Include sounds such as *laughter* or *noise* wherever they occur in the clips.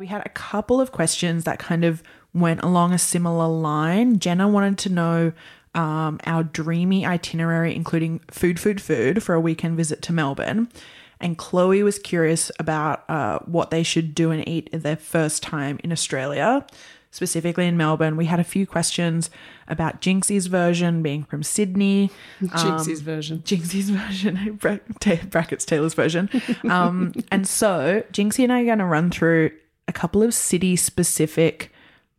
We had a couple of questions that kind of went along a similar line. Jenna wanted to know um, our dreamy itinerary, including food, food, food, for a weekend visit to Melbourne. And Chloe was curious about uh, what they should do and eat their first time in Australia, specifically in Melbourne. We had a few questions about Jinxie's version being from Sydney. Jinxie's version. Jinxie's version, *laughs* brackets Taylor's version. Um, and so Jinxie and I are going to run through a couple of city specific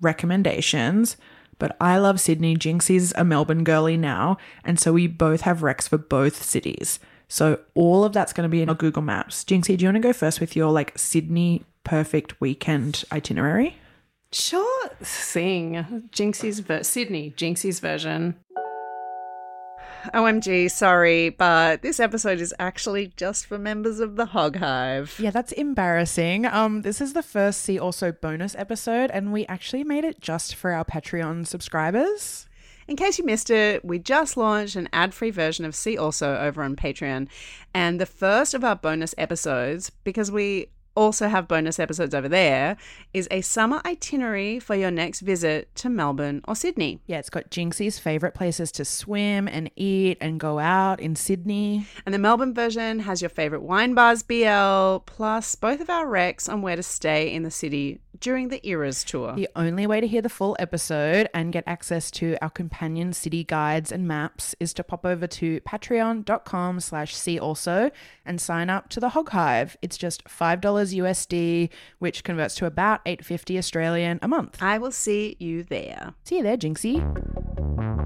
recommendations. But I love Sydney. Jinxie's a Melbourne girly now. And so we both have recs for both cities. So all of that's going to be in our Google Maps. Jinxie, do you want to go first with your like Sydney perfect weekend itinerary? Sure thing. Jinxie's ver- Sydney, Jinxie's version. OMG, sorry, but this episode is actually just for members of the Hogg Hive. Yeah, that's embarrassing. Um, this is the first See Also bonus episode, and we actually made it just for our Patreon subscribers. In case you missed it, we just launched an ad free version of See Also over on Patreon. And the first of our bonus episodes, because we also have bonus episodes over there, is a summer itinerary for your next visit to Melbourne or Sydney. Yeah, it's got Jinxie's favorite places to swim and eat and go out in Sydney. And the Melbourne version has your favorite wine bars BL, plus both of our recs on where to stay in the city during the Eras tour. The only way to hear the full episode and get access to our companion city guides and maps is to pop over to patreon.com slash see also and sign up to the Hogg Hive. It's just $5 USD, which converts to about 850 Australian a month. I will see you there. See you there, Jinxie.